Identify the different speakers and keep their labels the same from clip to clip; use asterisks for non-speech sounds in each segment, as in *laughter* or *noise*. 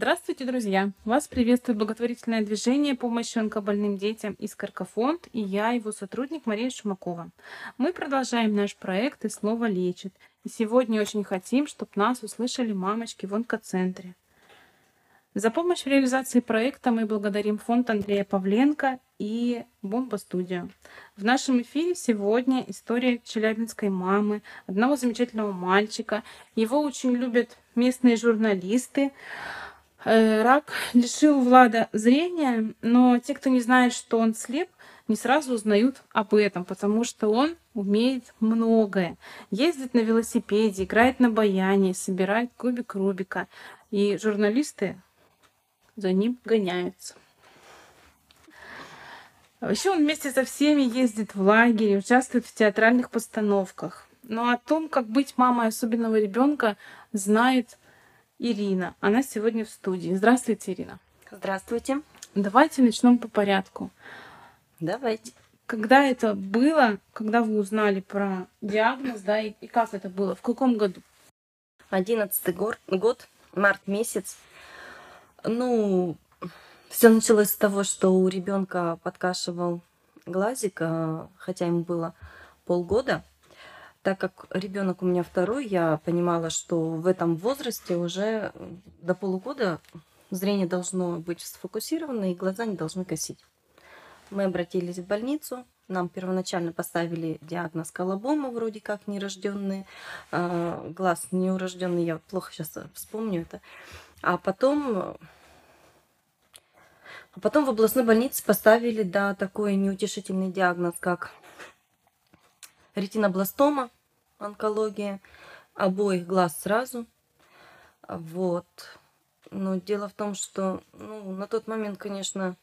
Speaker 1: Здравствуйте, друзья! Вас приветствует благотворительное движение помощи онкобольным детям из Каркафонд и я, его сотрудник Мария Шумакова. Мы продолжаем наш проект «И слово лечит». И сегодня очень хотим, чтобы нас услышали мамочки в онкоцентре. За помощь в реализации проекта мы благодарим фонд Андрея Павленко и Бомба Студию. В нашем эфире сегодня история челябинской мамы, одного замечательного мальчика. Его очень любят местные журналисты. Э, рак лишил Влада зрения, но те, кто не знает, что он слеп, не сразу узнают об этом, потому что он умеет многое. Ездит на велосипеде, играет на баяне, собирает кубик Рубика. И журналисты за ним гоняются. Вообще он вместе со всеми ездит в лагерь, участвует в театральных постановках. Но о том, как быть мамой особенного ребенка, знает Ирина. Она сегодня в студии. Здравствуйте, Ирина.
Speaker 2: Здравствуйте.
Speaker 1: Давайте начнем по порядку.
Speaker 2: Давайте.
Speaker 1: Когда это было, когда вы узнали про диагноз, да, и, и как это было, в каком году?
Speaker 2: Одиннадцатый год, год, март месяц. Ну, все началось с того, что у ребенка подкашивал глазик, а, хотя ему было полгода. Так как ребенок у меня второй, я понимала, что в этом возрасте уже до полугода зрение должно быть сфокусировано и глаза не должны косить. Мы обратились в больницу, нам первоначально поставили диагноз колобома, вроде как нерожденный, а, глаз неурожденный, я плохо сейчас вспомню это. А потом, а потом в областной больнице поставили, да, такой неутешительный диагноз, как ретинобластома, онкология, обоих глаз сразу. Вот. Но дело в том, что ну, на тот момент, конечно,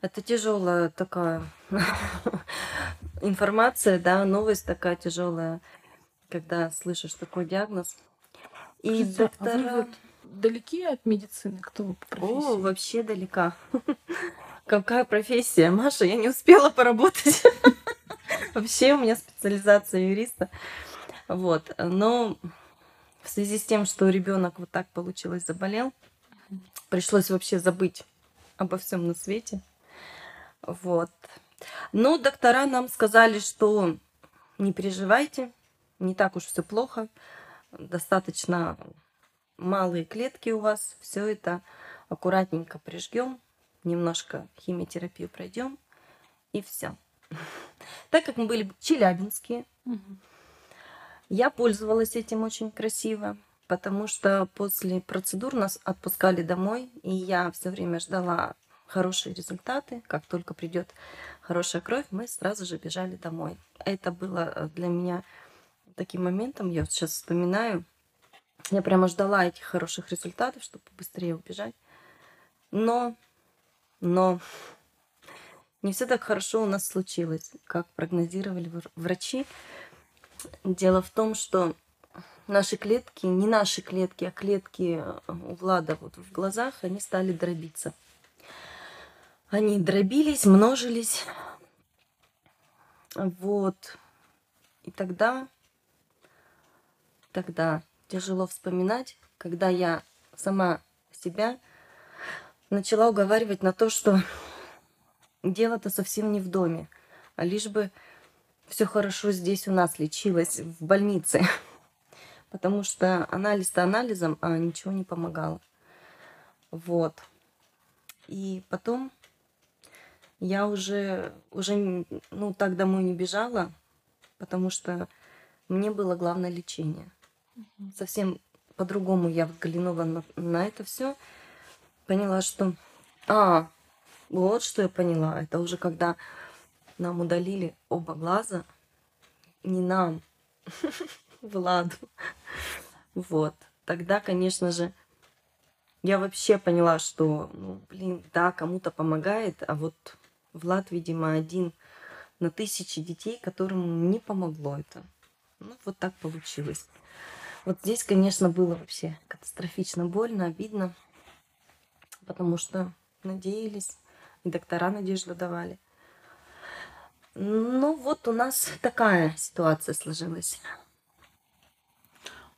Speaker 2: это тяжелая такая *laughs* информация, да, новость такая тяжелая, когда слышишь такой диагноз.
Speaker 1: И Скажите, доктора... а вы вот далеки от медицины? Кто вы по профессии?
Speaker 2: О, вообще далека. *laughs* Какая профессия, Маша? Я не успела поработать. *laughs* Вообще у меня специализация юриста. Вот. Но в связи с тем, что ребенок вот так получилось заболел, пришлось вообще забыть обо всем на свете. Вот. Но доктора нам сказали, что не переживайте, не так уж все плохо, достаточно малые клетки у вас, все это аккуратненько прижгем, немножко химиотерапию пройдем и все. *laughs* Так как мы были челябинские, я пользовалась этим очень красиво, потому что после процедур нас отпускали домой, и я все время ждала хорошие результаты. Как только придет хорошая кровь, мы сразу же бежали домой. Это было э, для меня таким моментом, я вот сейчас вспоминаю, я прямо ждала этих хороших результатов, чтобы быстрее убежать. Но, но не все так хорошо у нас случилось, как прогнозировали врачи. Дело в том, что наши клетки, не наши клетки, а клетки у Влада вот в глазах, они стали дробиться. Они дробились, множились. Вот. И тогда, тогда тяжело вспоминать, когда я сама себя начала уговаривать на то, что дело-то совсем не в доме, а лишь бы все хорошо здесь у нас лечилось, в больнице. *laughs* Потому что анализ-то анализом, а ничего не помогало. Вот. И потом я уже, уже ну, так домой не бежала, потому что мне было главное лечение. Совсем по-другому я взглянула на, на это все. Поняла, что... А, вот что я поняла. Это уже когда нам удалили оба глаза. Не нам, *laughs* Владу. Вот. Тогда, конечно же, я вообще поняла, что, ну, блин, да, кому-то помогает, а вот Влад, видимо, один на тысячи детей, которым не помогло это. Ну, вот так получилось. Вот здесь, конечно, было вообще катастрофично больно, обидно, потому что надеялись, и доктора надежду давали. Ну, вот у нас такая ситуация сложилась.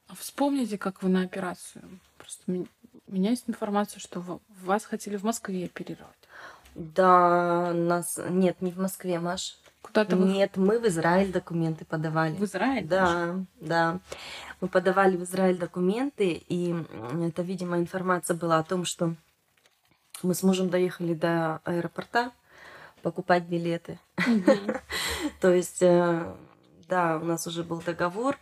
Speaker 1: А вспомните, как вы на операцию. Просто
Speaker 3: У меня есть информация, что вас хотели в Москве оперировать.
Speaker 2: Да, нас... Нет, не в Москве, Маш.
Speaker 3: Куда-то вы
Speaker 2: Нет, мы в Израиль документы подавали.
Speaker 3: в Израиль?
Speaker 2: Да, да. Мы подавали в Израиль документы, и это, видимо, информация была о том, что мы с мужем доехали до аэропорта покупать билеты. *laughs* То есть, э, да, у нас уже был договор.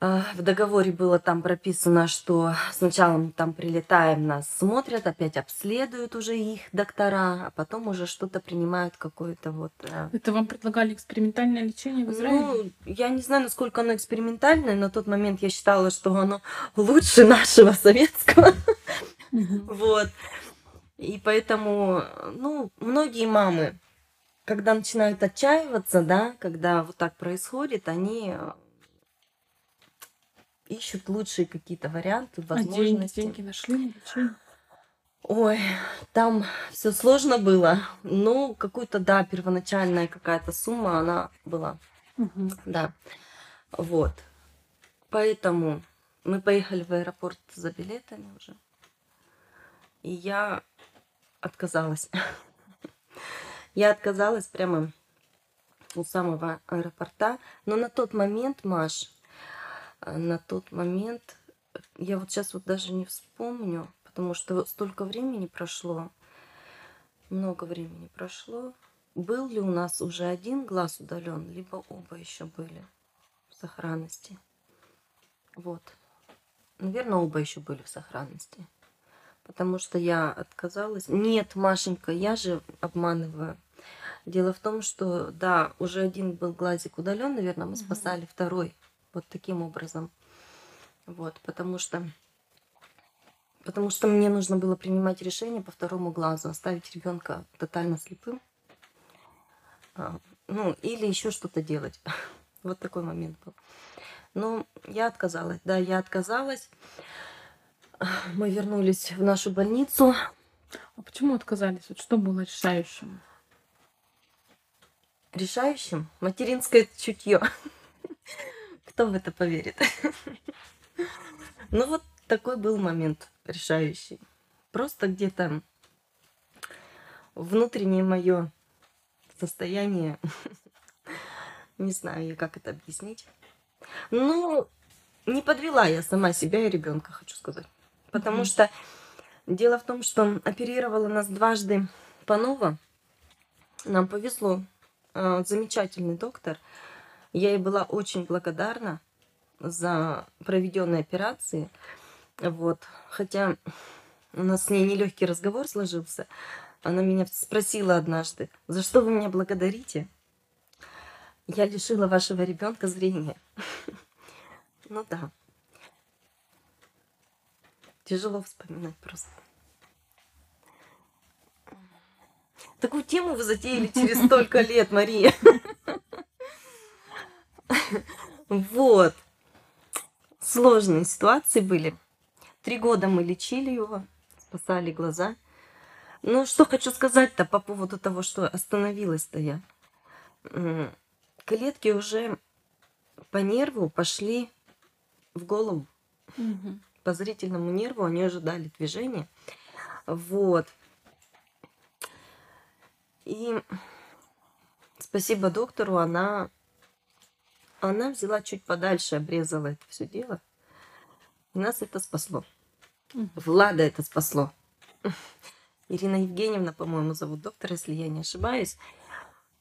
Speaker 2: А, В договоре было там прописано, что сначала мы там прилетаем, нас смотрят, опять обследуют уже их доктора, а потом уже что-то принимают какое-то вот э,
Speaker 3: Это вам предлагали экспериментальное лечение в Израиле?
Speaker 2: ну, я не знаю, насколько оно экспериментальное. На тот момент я считала, что оно лучше нашего советского. *laughs* Вот. И поэтому, ну, многие мамы, когда начинают отчаиваться, да, когда вот так происходит, они ищут лучшие какие-то варианты,
Speaker 3: А деньги,
Speaker 2: возможности.
Speaker 3: деньги нашли на лечение?
Speaker 2: Ой, там все сложно было. Ну, какую-то, да, первоначальная какая-то сумма, она была.
Speaker 3: Мгм.
Speaker 2: Да. Вот. Поэтому мы поехали в аэропорт за билетами уже. И я отказалась. Я отказалась прямо у самого аэропорта. Но на тот момент, Маш, э, на тот момент, я вот сейчас вот даже не вспомню, потому что столько времени прошло, много времени прошло. Был ли у нас уже один глаз удален, либо оба еще были в сохранности. Вот. Наверное, оба еще были в сохранности. Потому что я отказалась. Нет, Машенька, я же обманываю. Дело в том, что да, уже один был глазик удален, наверное, мы
Speaker 3: Мгм.
Speaker 2: спасали второй. Вот таким образом. Вот, потому что потому что мне нужно было принимать решение по второму глазу, оставить ребенка тотально слепым. А, ну, или еще что-то делать. *laughs* Вот такой момент был. Но я отказалась. Да, я отказалась. Мы вернулись в нашу больницу.
Speaker 3: А почему отказались? Вот что было решающим?
Speaker 2: Решающим материнское чутье. Кто в это поверит? Ну вот такой был момент решающий. Просто где-то внутреннее мое состояние, не знаю я, как это объяснить. Ну, не подвела я сама себя и ребенка, хочу сказать. Потому что дело в том, что оперировала нас дважды Панова. Нам повезло. А, Замечательный доктор. Я ей была очень благодарна за проведенные операции. Вот. Хотя у нас с ней нелегкий разговор сложился. Она меня спросила однажды, за что вы меня благодарите? Я лишила вашего ребенка зрения. *laughs* Ну да. Тяжело вспоминать просто. Такую тему вы затеяли через столько лет, Мария. Вот. Сложные ситуации были. Три года мы лечили его, спасали глаза. Ну, что хочу сказать-то по поводу того, что остановилась-то я. Клетки уже по нерву пошли в голову
Speaker 3: Мгм.
Speaker 2: По зрительному нерву они ожидали движения. Вот. И спасибо доктору, она, она взяла чуть подальше, обрезала это все дело. И нас это спасло. Влада это спасло. Ирина Евгеньевна, по-моему, зовут доктора, если я не ошибаюсь.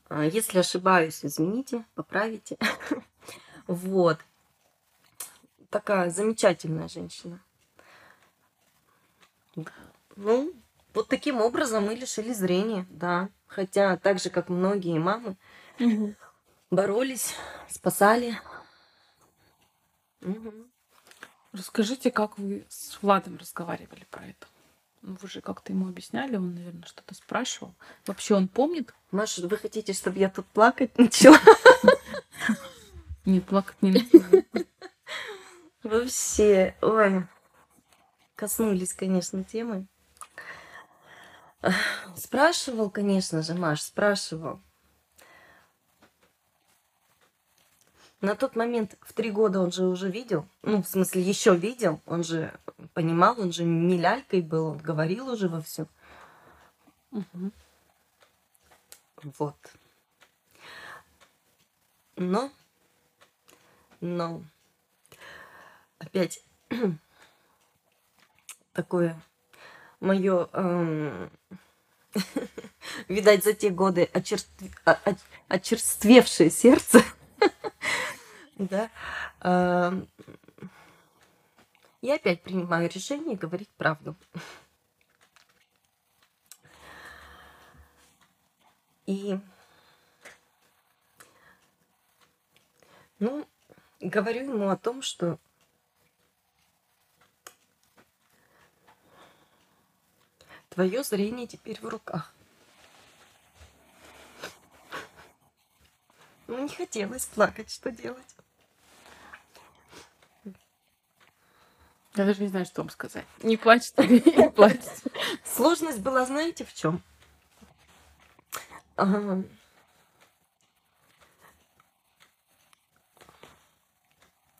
Speaker 2: А, Если ошибаюсь, извините, поправите. *laughs* Вот. Такая замечательная женщина. Ну, вот таким образом мы лишили зрения, да. Хотя так же, как многие мамы,
Speaker 3: Мгм.
Speaker 2: боролись, спасали. Мгм.
Speaker 3: Расскажите, как вы с Владом разговаривали про это? Ну, Вы же как-то ему объясняли, он, наверное, что-то спрашивал. Вообще он помнит?
Speaker 2: Маша, вы хотите, чтобы я тут плакать начала? *laughs*
Speaker 3: Нет, плакать не *laughs* надо.
Speaker 2: Вообще, ой, коснулись, конечно, темы. Спрашивал, конечно же, Маш, спрашивал. на тот момент в три года он же уже видел, ну, в смысле, еще видел, он же понимал, он же милялькой был, он говорил уже во все.
Speaker 3: Мгм.
Speaker 2: Вот. Но, но, опять *clears throat* такое мое, *laughs* видать, за те годы очерств- а- а- очерствевшее сердце, *laughs* да, ам, я опять принимаю решение говорить правду. И, ну, говорю ему о том, что твое зрение теперь в руках. Ну, не хотелось плакать, что делать?
Speaker 3: Я даже не знаю, что вам сказать. Не плачьте, не *laughs* плачьте.
Speaker 2: Сложность была, знаете, в чем?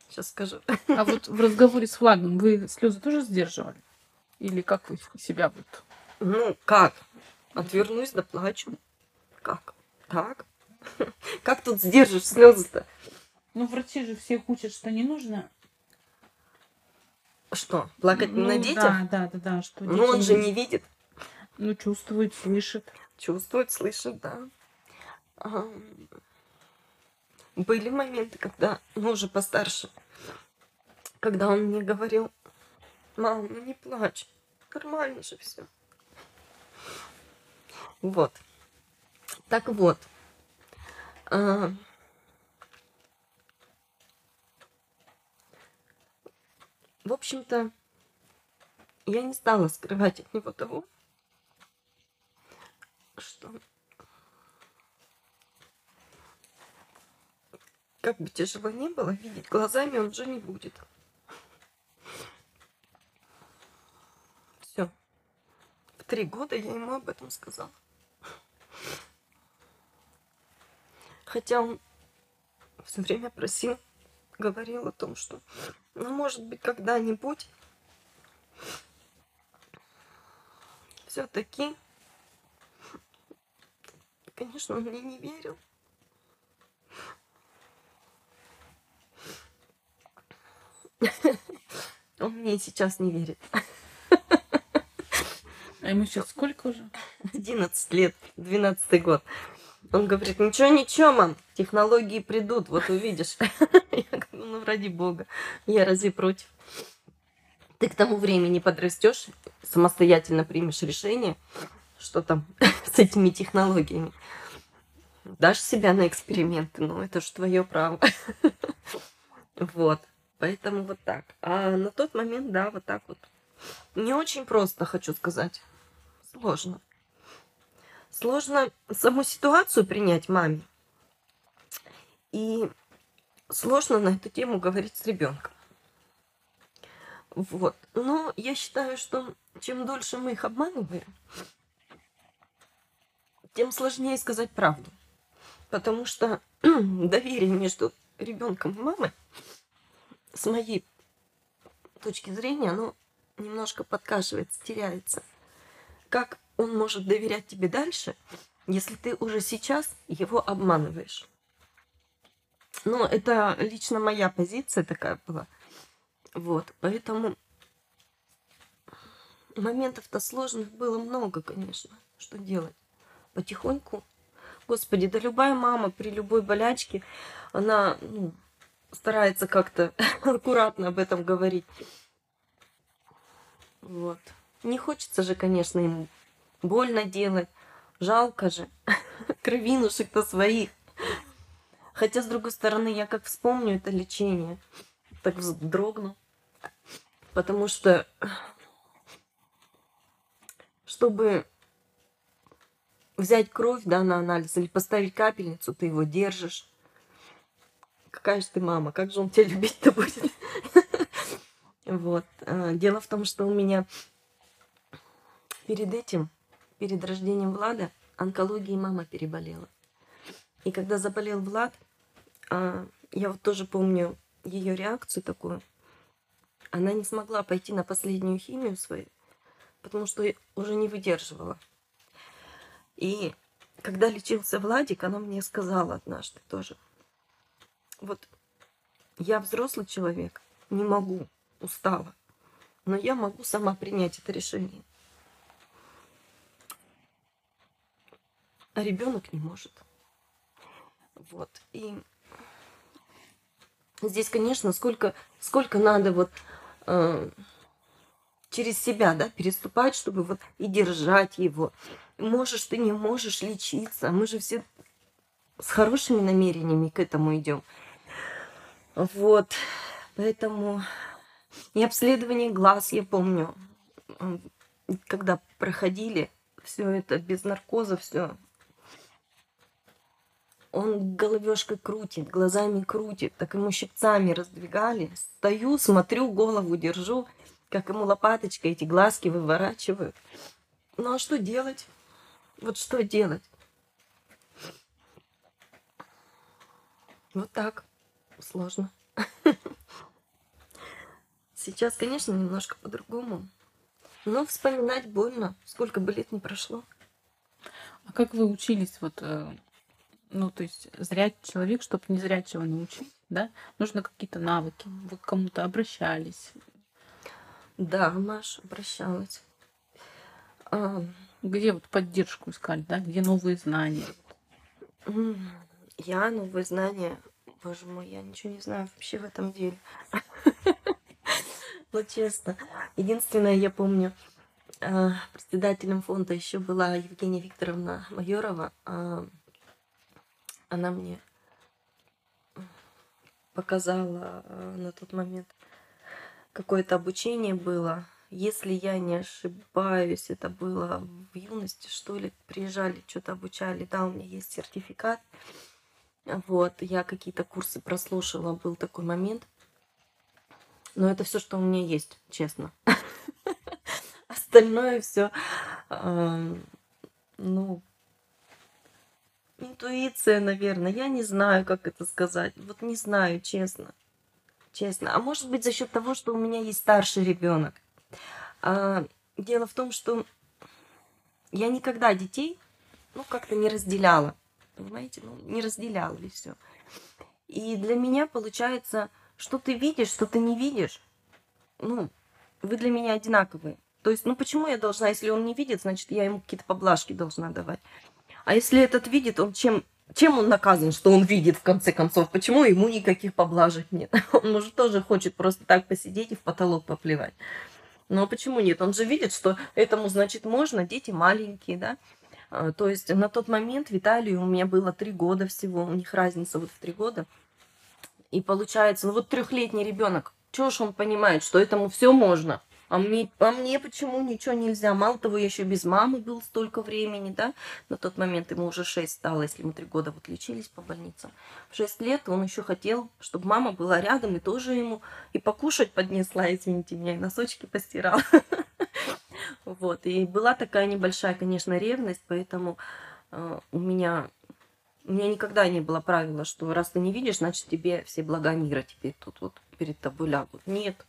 Speaker 2: Сейчас скажу.
Speaker 3: А вот в разговоре с флагом вы слезы тоже сдерживали? Или как вы себя вот...
Speaker 2: Ну, как? Отвернусь да плачу. Как? Так? *laughs* Как тут сдержишь слезы-то?
Speaker 3: Ну, врачи же всех учат, что не нужно.
Speaker 2: Что, плакать
Speaker 3: Ну,
Speaker 2: на детях?
Speaker 3: Да, да, да, да. Что
Speaker 2: Ну, он же
Speaker 3: не-
Speaker 2: видит.
Speaker 3: Ну, чувствует, слышит.
Speaker 2: Чувствует, слышит, да. Были моменты, когда, ну, уже постарше, когда он мне говорил, мам, ну не плачь, нормально же все. Вот. Так вот. а, В общем-то, я не стала скрывать от него того, что как бы тяжело не было, видеть глазами он уже не будет. Все. В три года я ему об этом сказала. Хотя он все время просил, говорил о том, что, ну, может быть, когда-нибудь все-таки Конечно, он мне не верил. Он мне и сейчас не верит.
Speaker 3: А ему сейчас сколько уже?
Speaker 2: 11 лет, 12 год. Он говорит, ничего, ничего, мам, технологии придут, вот увидишь. *laughs* Я говорю, ну, ради бога, я разве против? Ты к тому времени подрастешь, самостоятельно примешь решение, что там *laughs* с этими технологиями. Дашь себя на эксперименты, ну, это же твое право. *laughs* Вот. Поэтому вот так. А на тот момент, да, вот так вот. Не очень просто, хочу сказать. Сложно. Сложно саму ситуацию принять маме. И сложно на эту тему говорить с ребенком. Вот. Но я считаю, что чем дольше мы их обманываем, тем сложнее сказать правду. Потому что *clears throat* доверие между ребенком и мамой, с моей точки зрения, оно немножко подкашивается, теряется. Как он может доверять тебе дальше, если ты уже сейчас его обманываешь? Но это лично моя позиция такая была. Вот, поэтому моментов-то сложных было много, конечно. Что делать? Потихоньку. Господи, да любая мама при любой болячке, она ну, старается как-то *laughs* аккуратно об этом говорить. Вот. Не хочется же, конечно, ему больно делать. Жалко же. *laughs* Кровинушек-то своих. Хотя, с другой стороны, я как вспомню это лечение, так вздрогну. Потому что, чтобы взять кровь, да, на анализ или поставить капельницу, ты его держишь. Какая же ты мама, как же он тебя *laughs* любить-то будет? *laughs* Вот. А, Дело в том, что у меня перед этим, перед рождением Влада, онкологией мама переболела. И когда заболел Влад, а, я вот тоже помню ее реакцию такую. Она не смогла пойти на последнюю химию свою, потому что уже не выдерживала. И когда лечился Владик, она мне сказала однажды тоже, вот я взрослый человек, не могу, устала, но я могу сама принять это решение. А ребенок не может. Вот. И здесь, конечно, сколько, сколько надо вот э, через себя, да, переступать, чтобы вот и держать его. Можешь ты, не можешь лечиться. Мы же все с хорошими намерениями к этому идем. Вот. Поэтому и обследование глаз, я помню, когда проходили все это без наркоза, все. Он головешкой крутит, глазами крутит, так ему щипцами раздвигали. Стою, смотрю, голову держу, как ему лопаточкой эти глазки выворачивают. Ну а что делать? Вот что делать? Вот так. Сложно. *laughs* Сейчас, конечно, немножко по-другому. Но вспоминать больно. Сколько бы лет не прошло.
Speaker 3: А как вы учились вот, э, ну, то есть зрять человек, чтобы не зрячего научить, да? Нужно какие-то навыки. Вы к кому-то обращались.
Speaker 2: Да, Маша обращалась. А,
Speaker 3: Где вот поддержку искали, да? Где новые знания?
Speaker 2: я новые знания, боже мой, я ничего не знаю вообще в этом деле. *laughs* Ну, честно. Единственное, я помню, а, председателем фонда еще была Евгения Викторовна Майорова. Она мне показала а, на тот момент какое-то обучение было. Если я не ошибаюсь, это было в юности, что ли, приезжали, что-то обучали. Да, у меня есть сертификат. Вот, я какие-то курсы прослушала, был такой момент. Но это все, что у меня есть, честно. *laughs* Остальное все, ну, интуиция, наверное. Я не знаю, как это сказать. Вот не знаю, честно. Честно. А может быть за счет того, что у меня есть старший ребенок. А, дело в том, что я никогда детей, ну, как-то не разделяла. Понимаете? Ну, не разделяла и все. И для меня получается, что ты видишь, что ты не видишь, ну, вы для меня одинаковые. То есть, ну почему я должна, если он не видит, значит, я ему какие-то поблажки должна давать. А если этот видит, он чем, чем он наказан, что он видит в конце концов? Почему ему никаких поблажек нет? *laughs* Он может тоже хочет просто так посидеть и в потолок поплевать. Но почему нет? Он же видит, что этому, значит, можно, дети маленькие, да? А, То есть на тот момент Виталию у меня было три года всего, у них разница вот в три года. И получается, ну вот трехлетний ребенок, чего ж он понимает, что этому все можно? А мне, а мне почему ничего нельзя? Мало того, я еще без мамы был столько времени, да? На тот момент ему уже 6 стало, если мы три года вот лечились по больницам. В 6 лет он еще хотел, чтобы мама была рядом и тоже ему и покушать поднесла, извините меня, и носочки постирала. *laughs* Вот, и была такая небольшая, конечно, ревность, поэтому э, у меня у меня никогда не было правила, что раз ты не видишь, значит тебе все блага мира теперь тут вот перед тобой лягут. Нет.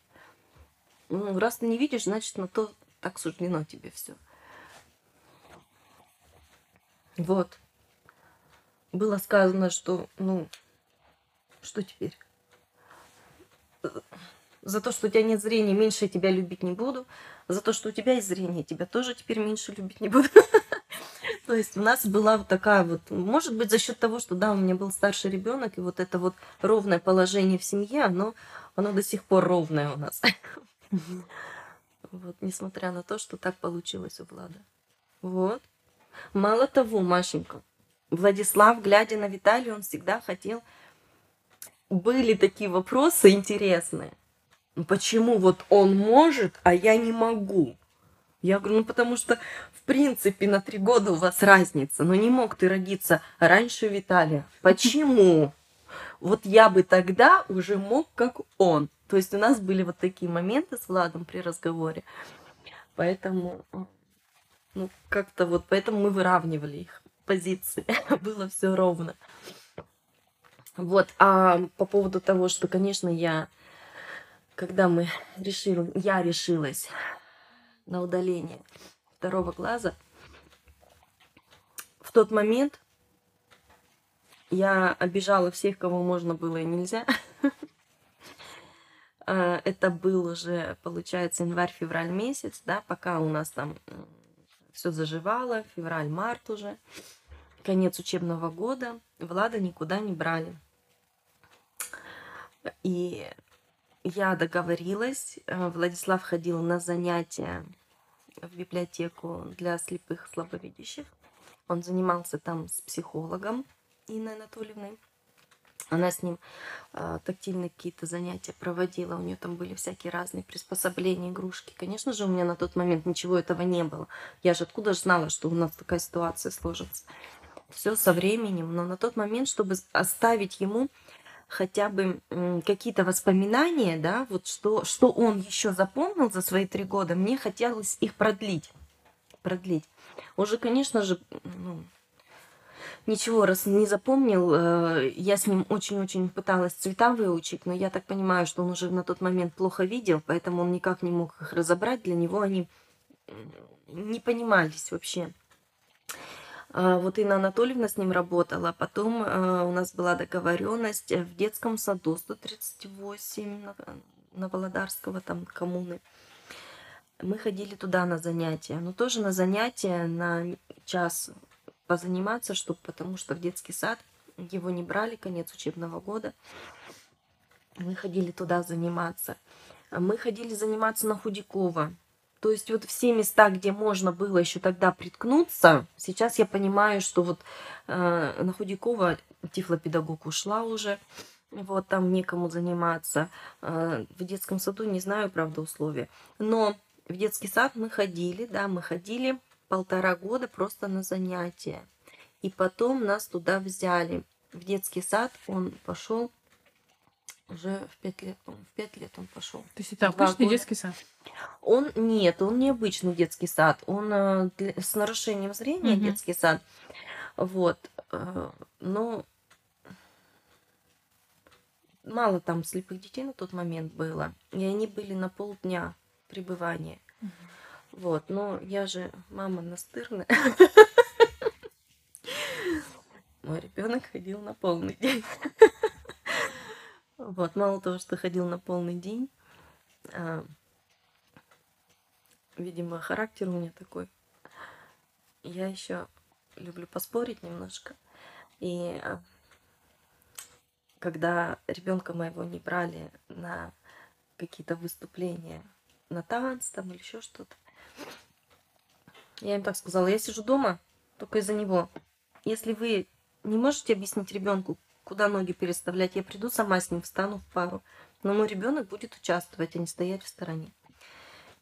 Speaker 2: Ну, раз ты не видишь, значит на то так суждено тебе все. Вот. Было сказано, что, ну, что теперь? За то, что у тебя нет зрения, меньше я тебя любить не буду. За то, что у тебя есть зрение, тебя тоже теперь меньше любить не буду. *laughs* То есть у нас была вот такая вот, может быть, за счет того, что да, у меня был старший ребенок, и вот это вот ровное положение в семье, оно, оно до сих пор ровное у нас. *laughs* Вот, несмотря на то, что так получилось у Влада. Вот. Мало того, Машенька, Владислав, глядя на Виталия, он всегда хотел... Были такие вопросы интересные. Ну, Почему вот он может, а я не могу? Я говорю, ну потому что, в принципе, на три года у вас разница. Но не мог ты родиться раньше Виталия. Почему? Вот я бы тогда уже мог, как он. То есть у нас были вот такие моменты с Владом при разговоре. Поэтому, ну, как-то вот, поэтому мы выравнивали их позиции. *laughs* Было все ровно. Вот, а по поводу того, что, конечно, я, когда мы решили, я решилась на удаление второго глаза, в тот момент я обижала всех, кого можно было и нельзя. *laughs* А, это был уже, получается, январь-февраль месяц, да, пока у нас там все заживало, февраль-март уже, конец учебного года, Влада никуда не брали. И я договорилась, э, Владислав ходил на занятия в библиотеку для слепых слабовидящих. Он занимался там с психологом Инной Анатольевной. Она с ним э, тактильные какие-то занятия проводила. У нее там были всякие разные приспособления, игрушки. Конечно же, у меня на тот момент ничего этого не было. Я же откуда же знала, что у нас такая ситуация сложится. Все со временем. Но на тот момент, чтобы оставить ему хотя бы какие-то воспоминания, да, вот что, что он еще запомнил за свои три года, мне хотелось их продлить. Продлить. Уже, конечно же, ну, ничего раз не запомнил. Э, я с ним очень-очень пыталась цвета выучить, но я так понимаю, что он уже на тот момент плохо видел, поэтому он никак не мог их разобрать. Для него они не понимались вообще. А, вот Инна Анатольевна с ним работала. Потом а, у нас была договоренность в детском саду 138 на, на Володарского там коммуны. Мы ходили туда на занятия. Но тоже на занятия на час позаниматься, чтобы, потому что в детский сад его не брали, конец учебного года. Мы ходили туда заниматься. Мы ходили заниматься на Худякова. То есть вот все места, где можно было еще тогда приткнуться, сейчас я понимаю, что вот э, на Худякова тифлопедагог ушла уже, вот там некому заниматься. Э, в детском саду не знаю, правда, условия. Но в детский сад мы ходили, да, мы ходили полтора года просто на занятия. И потом нас туда взяли. В детский сад он пошел уже в пять лет, в пять лет он пошел.
Speaker 3: То есть это обычный года. детский сад?
Speaker 2: Он нет, он не обычный детский сад, он э, с нарушением зрения угу. детский сад. Вот, э, но мало там слепых детей на тот момент было, и они были на полдня пребывания. Угу. Вот, но я же мама настырная. Мой ребенок ходил на полный день. Вот, мало того, что ходил на полный день, а, видимо, характер у меня такой. Я еще люблю поспорить немножко. И а, когда ребенка моего не брали на какие-то выступления, на танц там или еще что-то, я им так сказала, я сижу дома только из-за него. Если вы не можете объяснить ребенку, куда ноги переставлять. Я приду сама с ним, встану в пару. Но мой ребенок будет участвовать, а не стоять в стороне.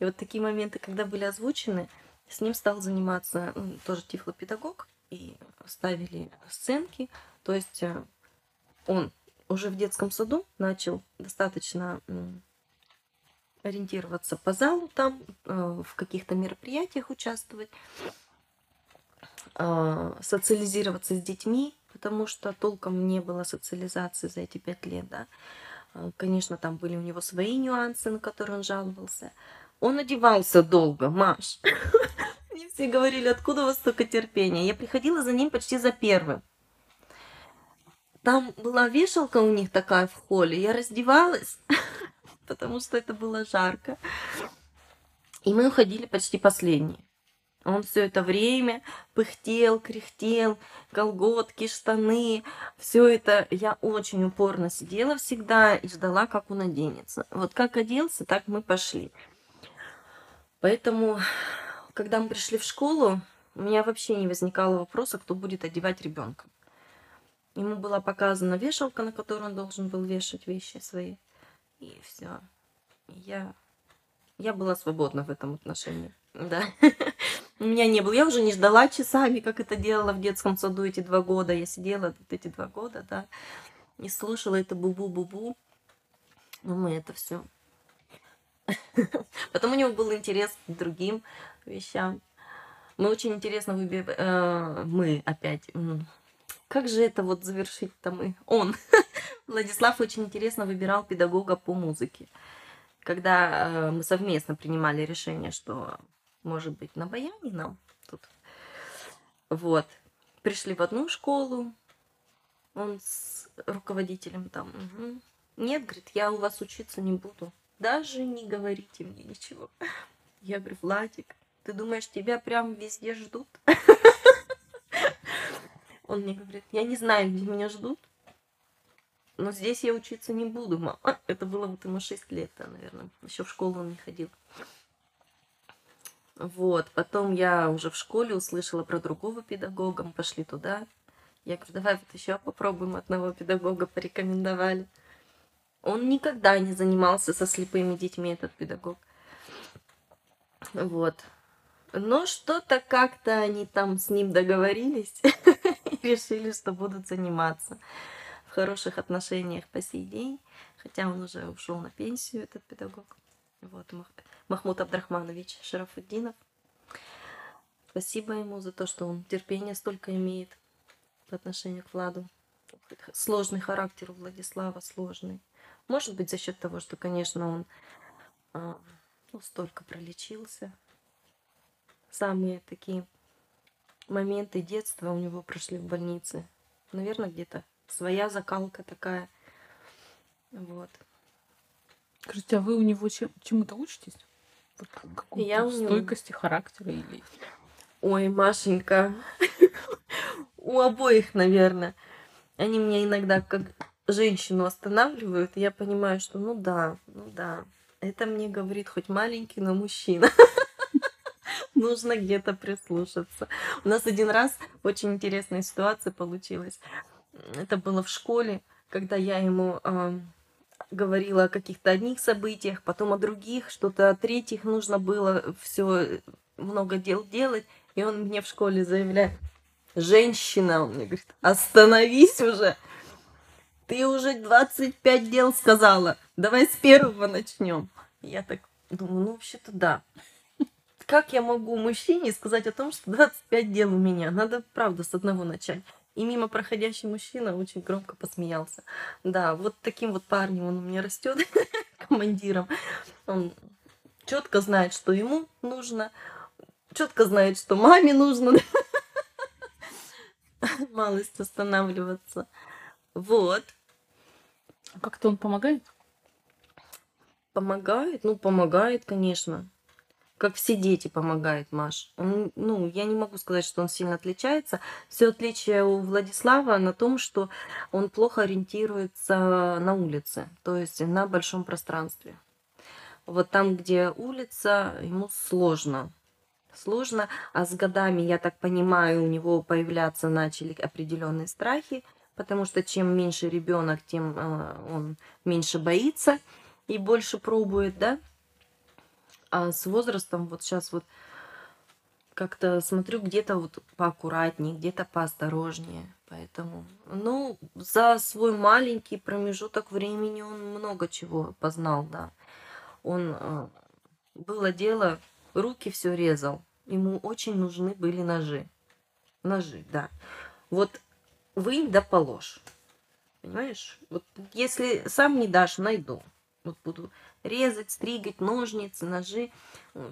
Speaker 2: И вот такие моменты, когда были озвучены, с ним стал заниматься ну, тоже тифлопедагог, и ставили сценки. То есть э, он уже в детском саду начал достаточно ориентироваться по залу там, э, в каких-то мероприятиях участвовать, а, социализироваться с детьми, потому что толком не было социализации за эти пять лет, да. А, конечно, там были у него свои нюансы, на которые он жаловался. Он одевался долго, Маш. *laughs* Мне все говорили, откуда у вас столько терпения. Я приходила за ним почти за первым. Там была вешалка у них такая в холле. Я раздевалась, *laughs* потому что это было жарко. И мы уходили почти последние. Он все это время пыхтел, кряхтел, колготки, штаны. Все это я очень упорно сидела всегда и ждала, как он оденется. Вот как оделся, так мы пошли. Поэтому, когда мы пришли в школу, у меня вообще не возникало вопроса, кто будет одевать ребенка. Ему была показана вешалка, на которую он должен был вешать вещи свои. И все. Я, я была свободна в этом отношении. Да. *laughs* У меня не было. Я уже не ждала часами, как это делала в детском саду эти два года. Я сидела вот эти два года, да, и слушала это бу-бу-бу-бу. Ну, мы это все. *laughs* Потом у него был интерес к другим вещам. Мы очень интересно выбираем... Э, мы опять... Как же это вот завершить-то мы? Он *laughs* Владислав очень интересно выбирал педагога по музыке. Когда э, мы совместно принимали решение, что, может быть, на баяне нам тут. Вот. Пришли в одну школу, он с руководителем там. «Мгм. Нет, говорит, я у вас учиться не буду. Даже не говорите мне ничего. *laughs* Я говорю, Владик, ты думаешь, тебя прям везде ждут? *laughs* Он мне говорит, я не знаю, где меня ждут, но здесь я учиться не буду, мама. *laughs* Это было вот ему 6 лет, да, наверное. Еще в школу он не ходил. Вот, потом я уже в школе услышала про другого педагога, мы пошли туда. Я говорю, давай вот еще попробуем одного педагога, порекомендовали. Он никогда не занимался со слепыми детьми, этот педагог. Вот. Но что-то как-то они там с ним договорились *laughs* и решили, что будут заниматься хороших отношениях по сей день, хотя он уже ушел на пенсию, этот педагог. Вот, Мах- Махмуд Абдрахманович Шарафуддинов. Спасибо ему за то, что он терпение столько имеет по отношению к Владу. Сложный характер у Владислава, сложный. Может быть, за счет того, что, конечно, он а, ну, столько пролечился. Самые такие моменты детства у него прошли в больнице. Наверное, где-то своя закалка такая. Вот.
Speaker 3: Скажите, а вы у него чем- чему-то учитесь? Вот какой-то
Speaker 2: Я у него-
Speaker 3: стойкости характера или...
Speaker 2: Ой, Машенька, *laughs* у обоих, наверное. Они меня иногда как женщину останавливают, и я понимаю, что ну да, ну да. Это мне говорит хоть маленький, но мужчина. *laughs* Нужно где-то прислушаться. У нас один раз очень интересная ситуация получилась. Это было в школе, когда я ему ам, говорила о каких-то одних событиях, потом о других, что-то о третьих нужно было все много дел делать. И он мне в школе заявляет, женщина, он мне говорит, остановись уже. Ты уже 25 дел сказала. Давай с первого начнем. Я так думаю, ну вообще-то да. Как я могу мужчине сказать о том, что 25 дел у меня? Надо, правда, с одного начать. И мимо проходящий мужчина очень громко посмеялся. Да, вот таким вот парнем он у меня растет, *laughs* командиром. Он четко знает, что ему нужно, четко знает, что маме нужно. *laughs* Малость останавливаться. Вот.
Speaker 3: А Как-то он помогает?
Speaker 2: Помогает? Ну, помогает, конечно. Как все дети помогают, Маш. Он, ну, я не могу сказать, что он сильно отличается. Все отличие у Владислава на том, что он плохо ориентируется на улице, то есть на большом пространстве. Вот там, где улица, ему сложно. Сложно, а с годами, я так понимаю, у него появляться начали определенные страхи, потому что чем меньше ребенок, тем э, он меньше боится и больше пробует, да? А с возрастом вот сейчас вот как-то смотрю где-то вот поаккуратнее, где-то поосторожнее. Поэтому, ну, за свой маленький промежуток времени он много чего познал, да. Он, э, было дело, руки все резал. Ему очень нужны были ножи. Ножи, да. Вот вынь да положь. Понимаешь? Вот если сам не дашь, найду. Вот буду резать, стригать, ножницы, ножи.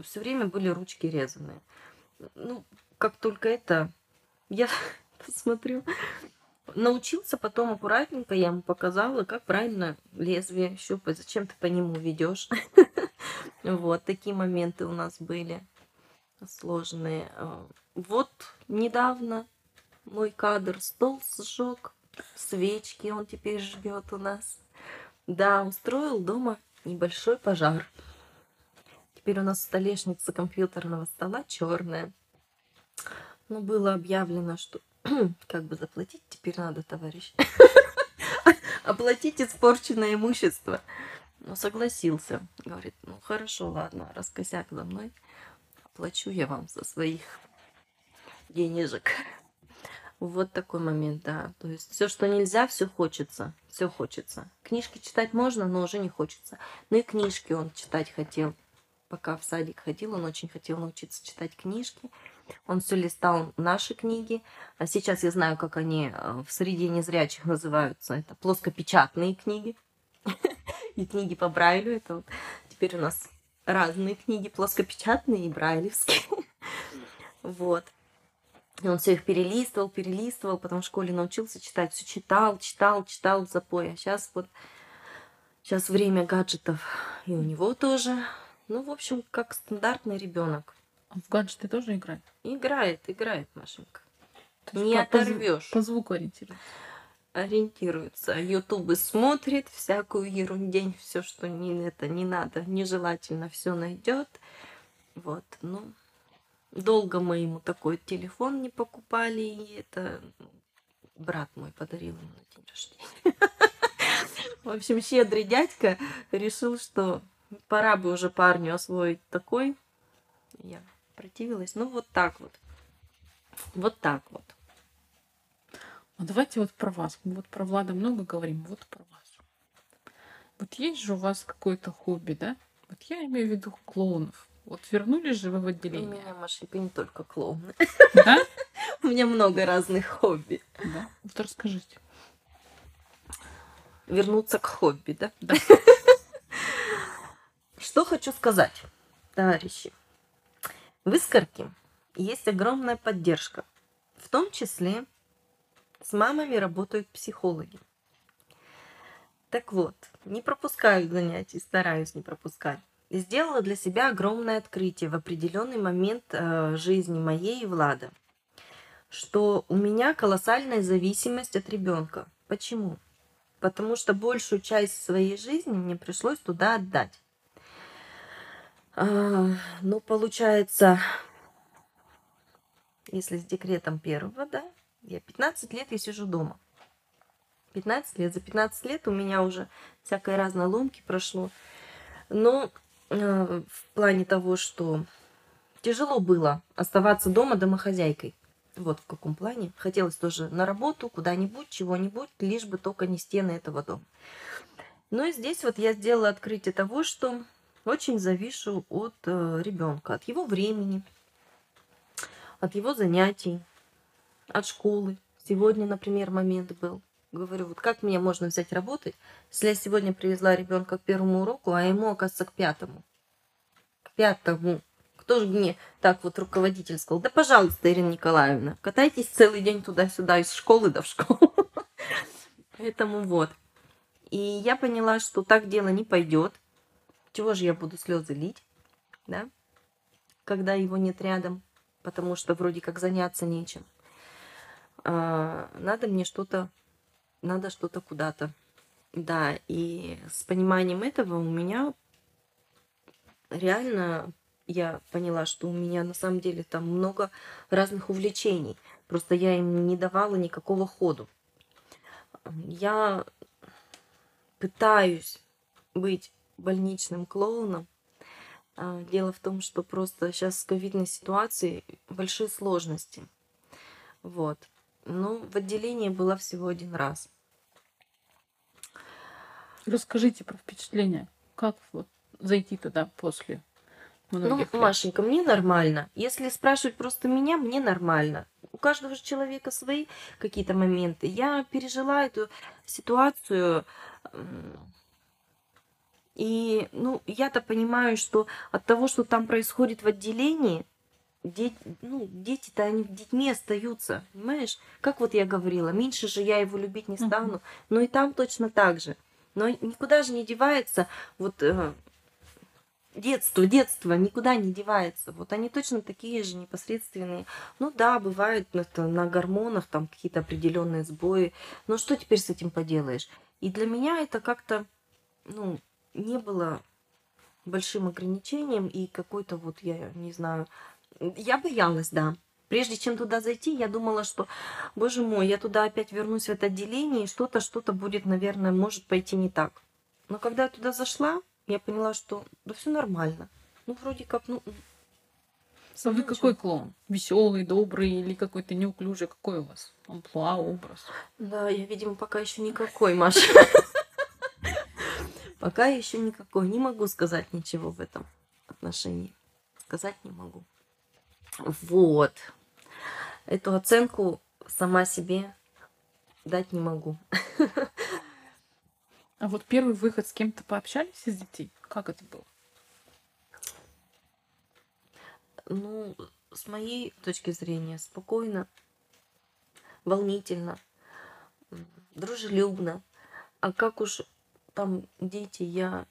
Speaker 2: Все время были ручки резаные. Ну, как только это, я *laughs* посмотрю. Научился потом аккуратненько, я ему показала, как правильно лезвие щупать, зачем ты по нему ведешь. *laughs* Вот такие моменты у нас были сложные. А, Вот недавно мой кадр стол сжег, свечки он теперь жгет у нас. Да, устроил дома небольшой пожар. Теперь у нас столешница компьютерного стола черная. Ну, было объявлено, что *clears throat* как бы заплатить теперь надо, товарищ. *laughs* Оплатить испорченное имущество. Ну, согласился. Говорит, ну хорошо, ладно, раз косяк за мной, оплачу я вам со своих денежек. Вот такой момент, да. То есть все, что нельзя, все хочется. Все хочется. Книжки читать можно, но уже не хочется. Ну и книжки он читать хотел. Пока в садик ходил, он очень хотел научиться читать книжки. Он все листал наши книги. А сейчас я знаю, как они э, в среде незрячих называются. Это плоскопечатные книги. *laughs* И книги по Брайлю. Это вот теперь у нас разные книги, плоскопечатные и брайлевские. *laughs* Вот. И он все их перелистывал, перелистывал, потом в школе научился читать, все читал, читал, читал в запой. А сейчас вот, сейчас время гаджетов, и у него тоже. Ну, в общем, как стандартный ребенок.
Speaker 3: А в гаджеты тоже играет?
Speaker 2: Играет, играет, Машенька. Не
Speaker 3: по-
Speaker 2: оторвешь.
Speaker 3: По звуку ориентируется.
Speaker 2: Ориентируется. Ютубы смотрит, всякую ерундень, все, что не, это не надо, нежелательно, все найдет. Вот, ну, долго мы ему такой телефон не покупали, и это ну, брат мой подарил ему на день рождения. В общем, щедрый дядька решил, что пора бы уже парню освоить такой. Я противилась. Ну, вот так вот. Вот так вот.
Speaker 3: А давайте вот про вас. Мы вот про Влада много говорим, вот про вас. Вот есть же у вас какое-то хобби, да? Вот я имею в виду клоунов. Вот вернулись же вы в
Speaker 2: У
Speaker 3: отделение,
Speaker 2: меня, Машенька, не только клоуны.
Speaker 3: да? *laughs*
Speaker 2: У меня много разных хобби.
Speaker 3: Да. Вот расскажите.
Speaker 2: Вернуться к хобби, да?
Speaker 3: Да. *laughs*
Speaker 2: Что хочу сказать, товарищи. В Искорке есть огромная поддержка. В том числе с мамами работают психологи. Так вот, не пропускаю занятий, стараюсь не пропускать. Сделала для себя огромное открытие в определенный момент э, жизни моей и Влада, что у меня колоссальная зависимость от ребенка. Почему? Потому что большую часть своей жизни мне пришлось туда отдать. А, ну, получается, если с декретом первого, да, я 15 лет я сижу дома. 15 лет. За 15 лет у меня уже всякой разной ломки прошло. Но в плане того, что тяжело было оставаться дома домохозяйкой. Вот в каком плане. Хотелось тоже на работу, куда-нибудь, чего-нибудь, лишь бы только не стены этого дома. Но и здесь вот я сделала открытие того, что очень завишу от э, ребенка, от его времени, от его занятий, от школы. Сегодня, например, момент был. Говорю, вот как меня можно взять работать, если я сегодня привезла ребенка к первому уроку, а ему, оказывается, к пятому. К пятому. Кто же мне так вот руководитель сказал? Да, пожалуйста, Ирина Николаевна, катайтесь целый день туда-сюда, из школы до в школу. *laughs* Поэтому вот. И я поняла, что так дело не пойдет. Чего же я буду слезы лить, да, когда его нет рядом, потому что вроде как заняться нечем. А, надо мне что-то, надо что-то куда-то. Да, и с пониманием этого у меня реально я поняла, что у меня на самом деле там много разных увлечений. Просто я им не давала никакого ходу. Я пытаюсь быть больничным клоуном. А, Дело в том, что просто сейчас с ковидной ситуацией большие сложности. Вот. Ну, в отделении была всего один раз.
Speaker 3: Расскажите про впечатления. Как вот зайти туда после
Speaker 2: Ну,
Speaker 3: лет?
Speaker 2: Машенька, мне нормально. Если спрашивать просто меня, мне нормально. У каждого же человека свои какие-то моменты. Я пережила эту ситуацию. И, ну, я-то понимаю, что от того, что там происходит в отделении, де- ну, дети-то они детьми остаются, понимаешь? Как вот я говорила, меньше же я его любить не стану. Но и там точно так же. Но никуда же не девается вот э, детство, детство никуда не девается. Вот они точно такие же непосредственные. Ну да, бывают это, на гормонах там какие-то определенные сбои. Но что теперь с этим поделаешь? И для меня это как-то, ну, не было большим ограничением и какой-то вот, я не знаю, я боялась, да. Прежде чем туда зайти, я думала, что, боже мой, я туда опять вернусь в это отделение, и что-то, что-то будет, наверное, может пойти не так. Но когда я туда зашла, я поняла, что да все нормально. Ну, вроде как, ну...
Speaker 3: А вы какой клоун? Веселый, добрый или какой-то неуклюжий? Какой у вас? Амплуа, образ?
Speaker 2: Да, я, видимо, пока еще никакой, Маша. Пока еще никакой. Не могу сказать ничего в этом отношении. Сказать не могу. Вот. Эту оценку сама себе дать не могу.
Speaker 3: А вот первый выход с кем-то пообщались из детей? Как это было?
Speaker 2: Ну, с моей точки зрения, спокойно, волнительно, дружелюбно. А как уж там дети, я,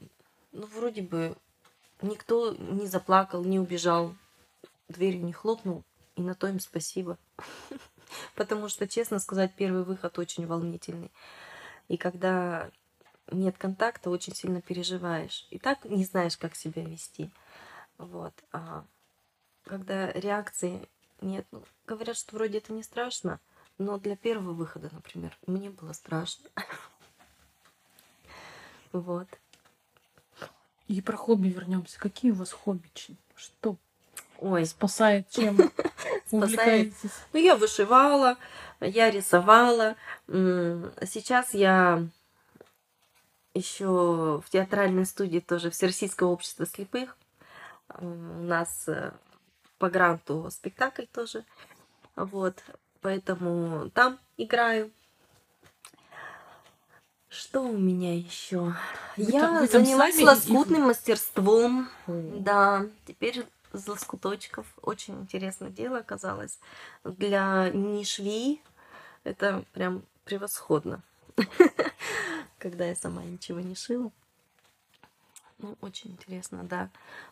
Speaker 2: ну, вроде бы никто не заплакал, не убежал, дверью не хлопнул, и на то им спасибо. *laughs* Потому что, честно сказать, первый выход очень волнительный. И когда нет контакта, очень сильно переживаешь. И так не знаешь, как себя вести. Вот. А когда реакции нет, ну, говорят, что вроде это не страшно, но для первого выхода, например, мне было страшно. *laughs* Вот.
Speaker 3: И про хобби вернемся. Какие у вас хобби? Что
Speaker 2: Ой,
Speaker 3: спасает чем? *laughs*
Speaker 2: спасает. Ну, я вышивала, я рисовала. Сейчас я еще в театральной студии тоже Всероссийского общества слепых. М, У нас э, по гранту спектакль тоже. Вот. Поэтому там играю. Что у меня еще?
Speaker 3: Вы
Speaker 2: Я
Speaker 3: там- вы там
Speaker 2: занялась
Speaker 3: сами
Speaker 2: лоскутным мастерством. Да, теперь из лоскуточков. Очень интересное дело оказалось. Для не это прям превосходно. *laughs* Когда я сама ничего не шила. Ну, очень интересно, да.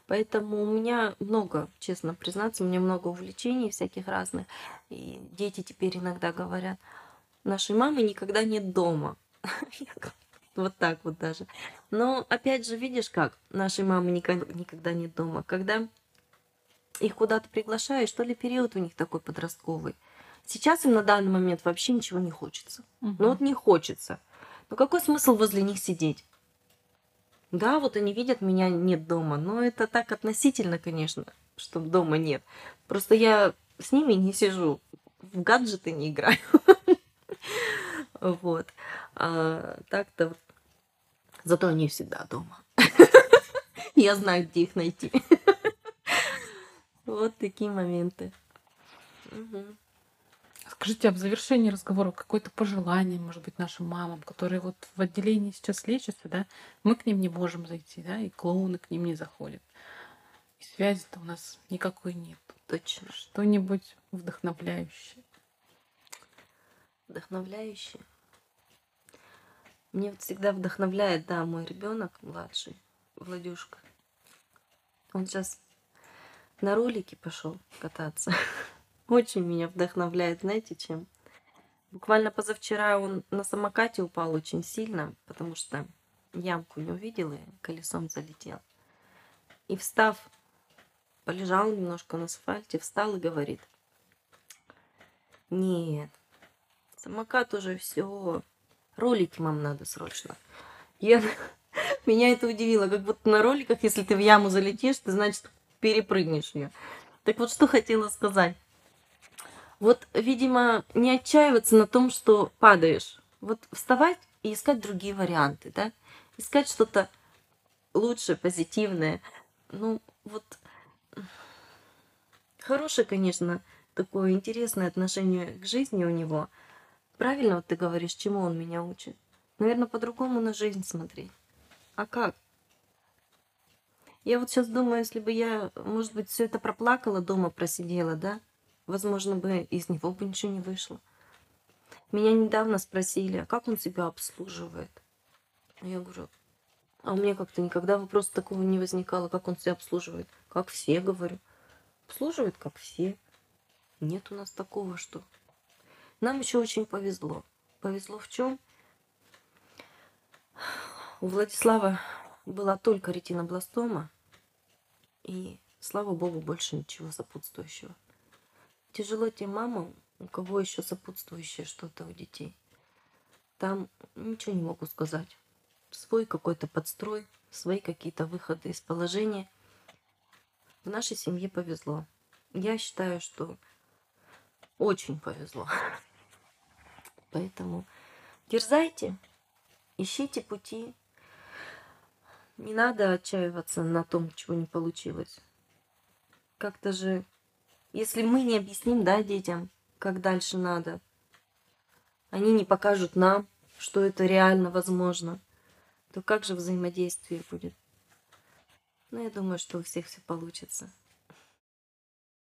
Speaker 2: Поэтому у меня много, честно признаться, у меня много увлечений всяких разных. И дети теперь иногда говорят, нашей мамы никогда нет дома. *laughs* Вот так вот даже. Но опять же, видишь как, нашей мамы никогда нет дома. Когда их куда-то приглашаешь, то ли период у них такой подростковый. Сейчас им на данный момент вообще ничего не хочется.
Speaker 3: Мгм.
Speaker 2: Ну вот не хочется. Ну какой смысл возле них сидеть? Да, вот они видят, меня нет дома. Но это так относительно, конечно, что дома нет. Просто я с ними не сижу, в гаджеты не играю. *laughs* Вот. А так-то. Зато они всегда дома. *laughs* Я знаю, где их найти. Вот такие моменты. Мгм.
Speaker 3: Скажите, а в завершении разговора какое-то пожелание, может быть, нашим мамам, которые вот в отделении сейчас лечатся, да, мы к ним не можем зайти, да, и клоуны к ним не заходят. И связи-то у нас никакой нет.
Speaker 2: Точно.
Speaker 3: Что-нибудь вдохновляющее.
Speaker 2: Вдохновляющее. Мне вот всегда вдохновляет, да, мой ребенок младший, Владюшка. Он сейчас на ролике пошел кататься. *laughs* Очень меня вдохновляет, знаете, чем? Буквально позавчера он на самокате упал очень сильно, потому что ямку не увидел и колесом залетел. И встав, полежал немножко на асфальте, встал и говорит, нет, самокат уже все, ролики мам надо срочно. Я... *laughs* Меня это удивило, как будто на роликах, если ты в яму залетишь, ты, значит, перепрыгнешь ее. Так вот, что хотела сказать. Вот, видимо, не отчаиваться на том, что падаешь. Вот вставать и искать другие варианты, да? Искать что-то лучшее, позитивное. Ну, вот хорошее, конечно, такое интересное отношение к жизни у него. Правильно вот ты говоришь, чему он меня учит? Наверное, по-другому на жизнь смотреть. А как? Я вот сейчас думаю, если бы я, может быть, все это проплакала дома, просидела, да, возможно бы из него бы ничего не вышло. Меня недавно спросили, а как он себя обслуживает? Я говорю, а у меня как-то никогда вопроса такого не возникало, как он себя обслуживает. Как все, говорю. Обслуживает, как все. Нет у нас такого, что... Нам еще очень повезло. Повезло в чем? У Владислава была только ретинобластома, и, слава богу, больше ничего сопутствующего. Тяжело тем мамам, у кого еще сопутствующее что-то у детей. Там ничего не могу сказать. Свой какой-то подстрой, свои какие-то выходы из положения. В нашей семье повезло. Я считаю, что очень повезло. *laughs* Поэтому дерзайте, ищите пути. Не надо отчаиваться на том, чего не получилось. Как-то же Если мы не объясним, да, детям, как дальше надо, они не покажут нам, что это реально возможно, то как же взаимодействие будет? Ну, я думаю, что у всех все получится.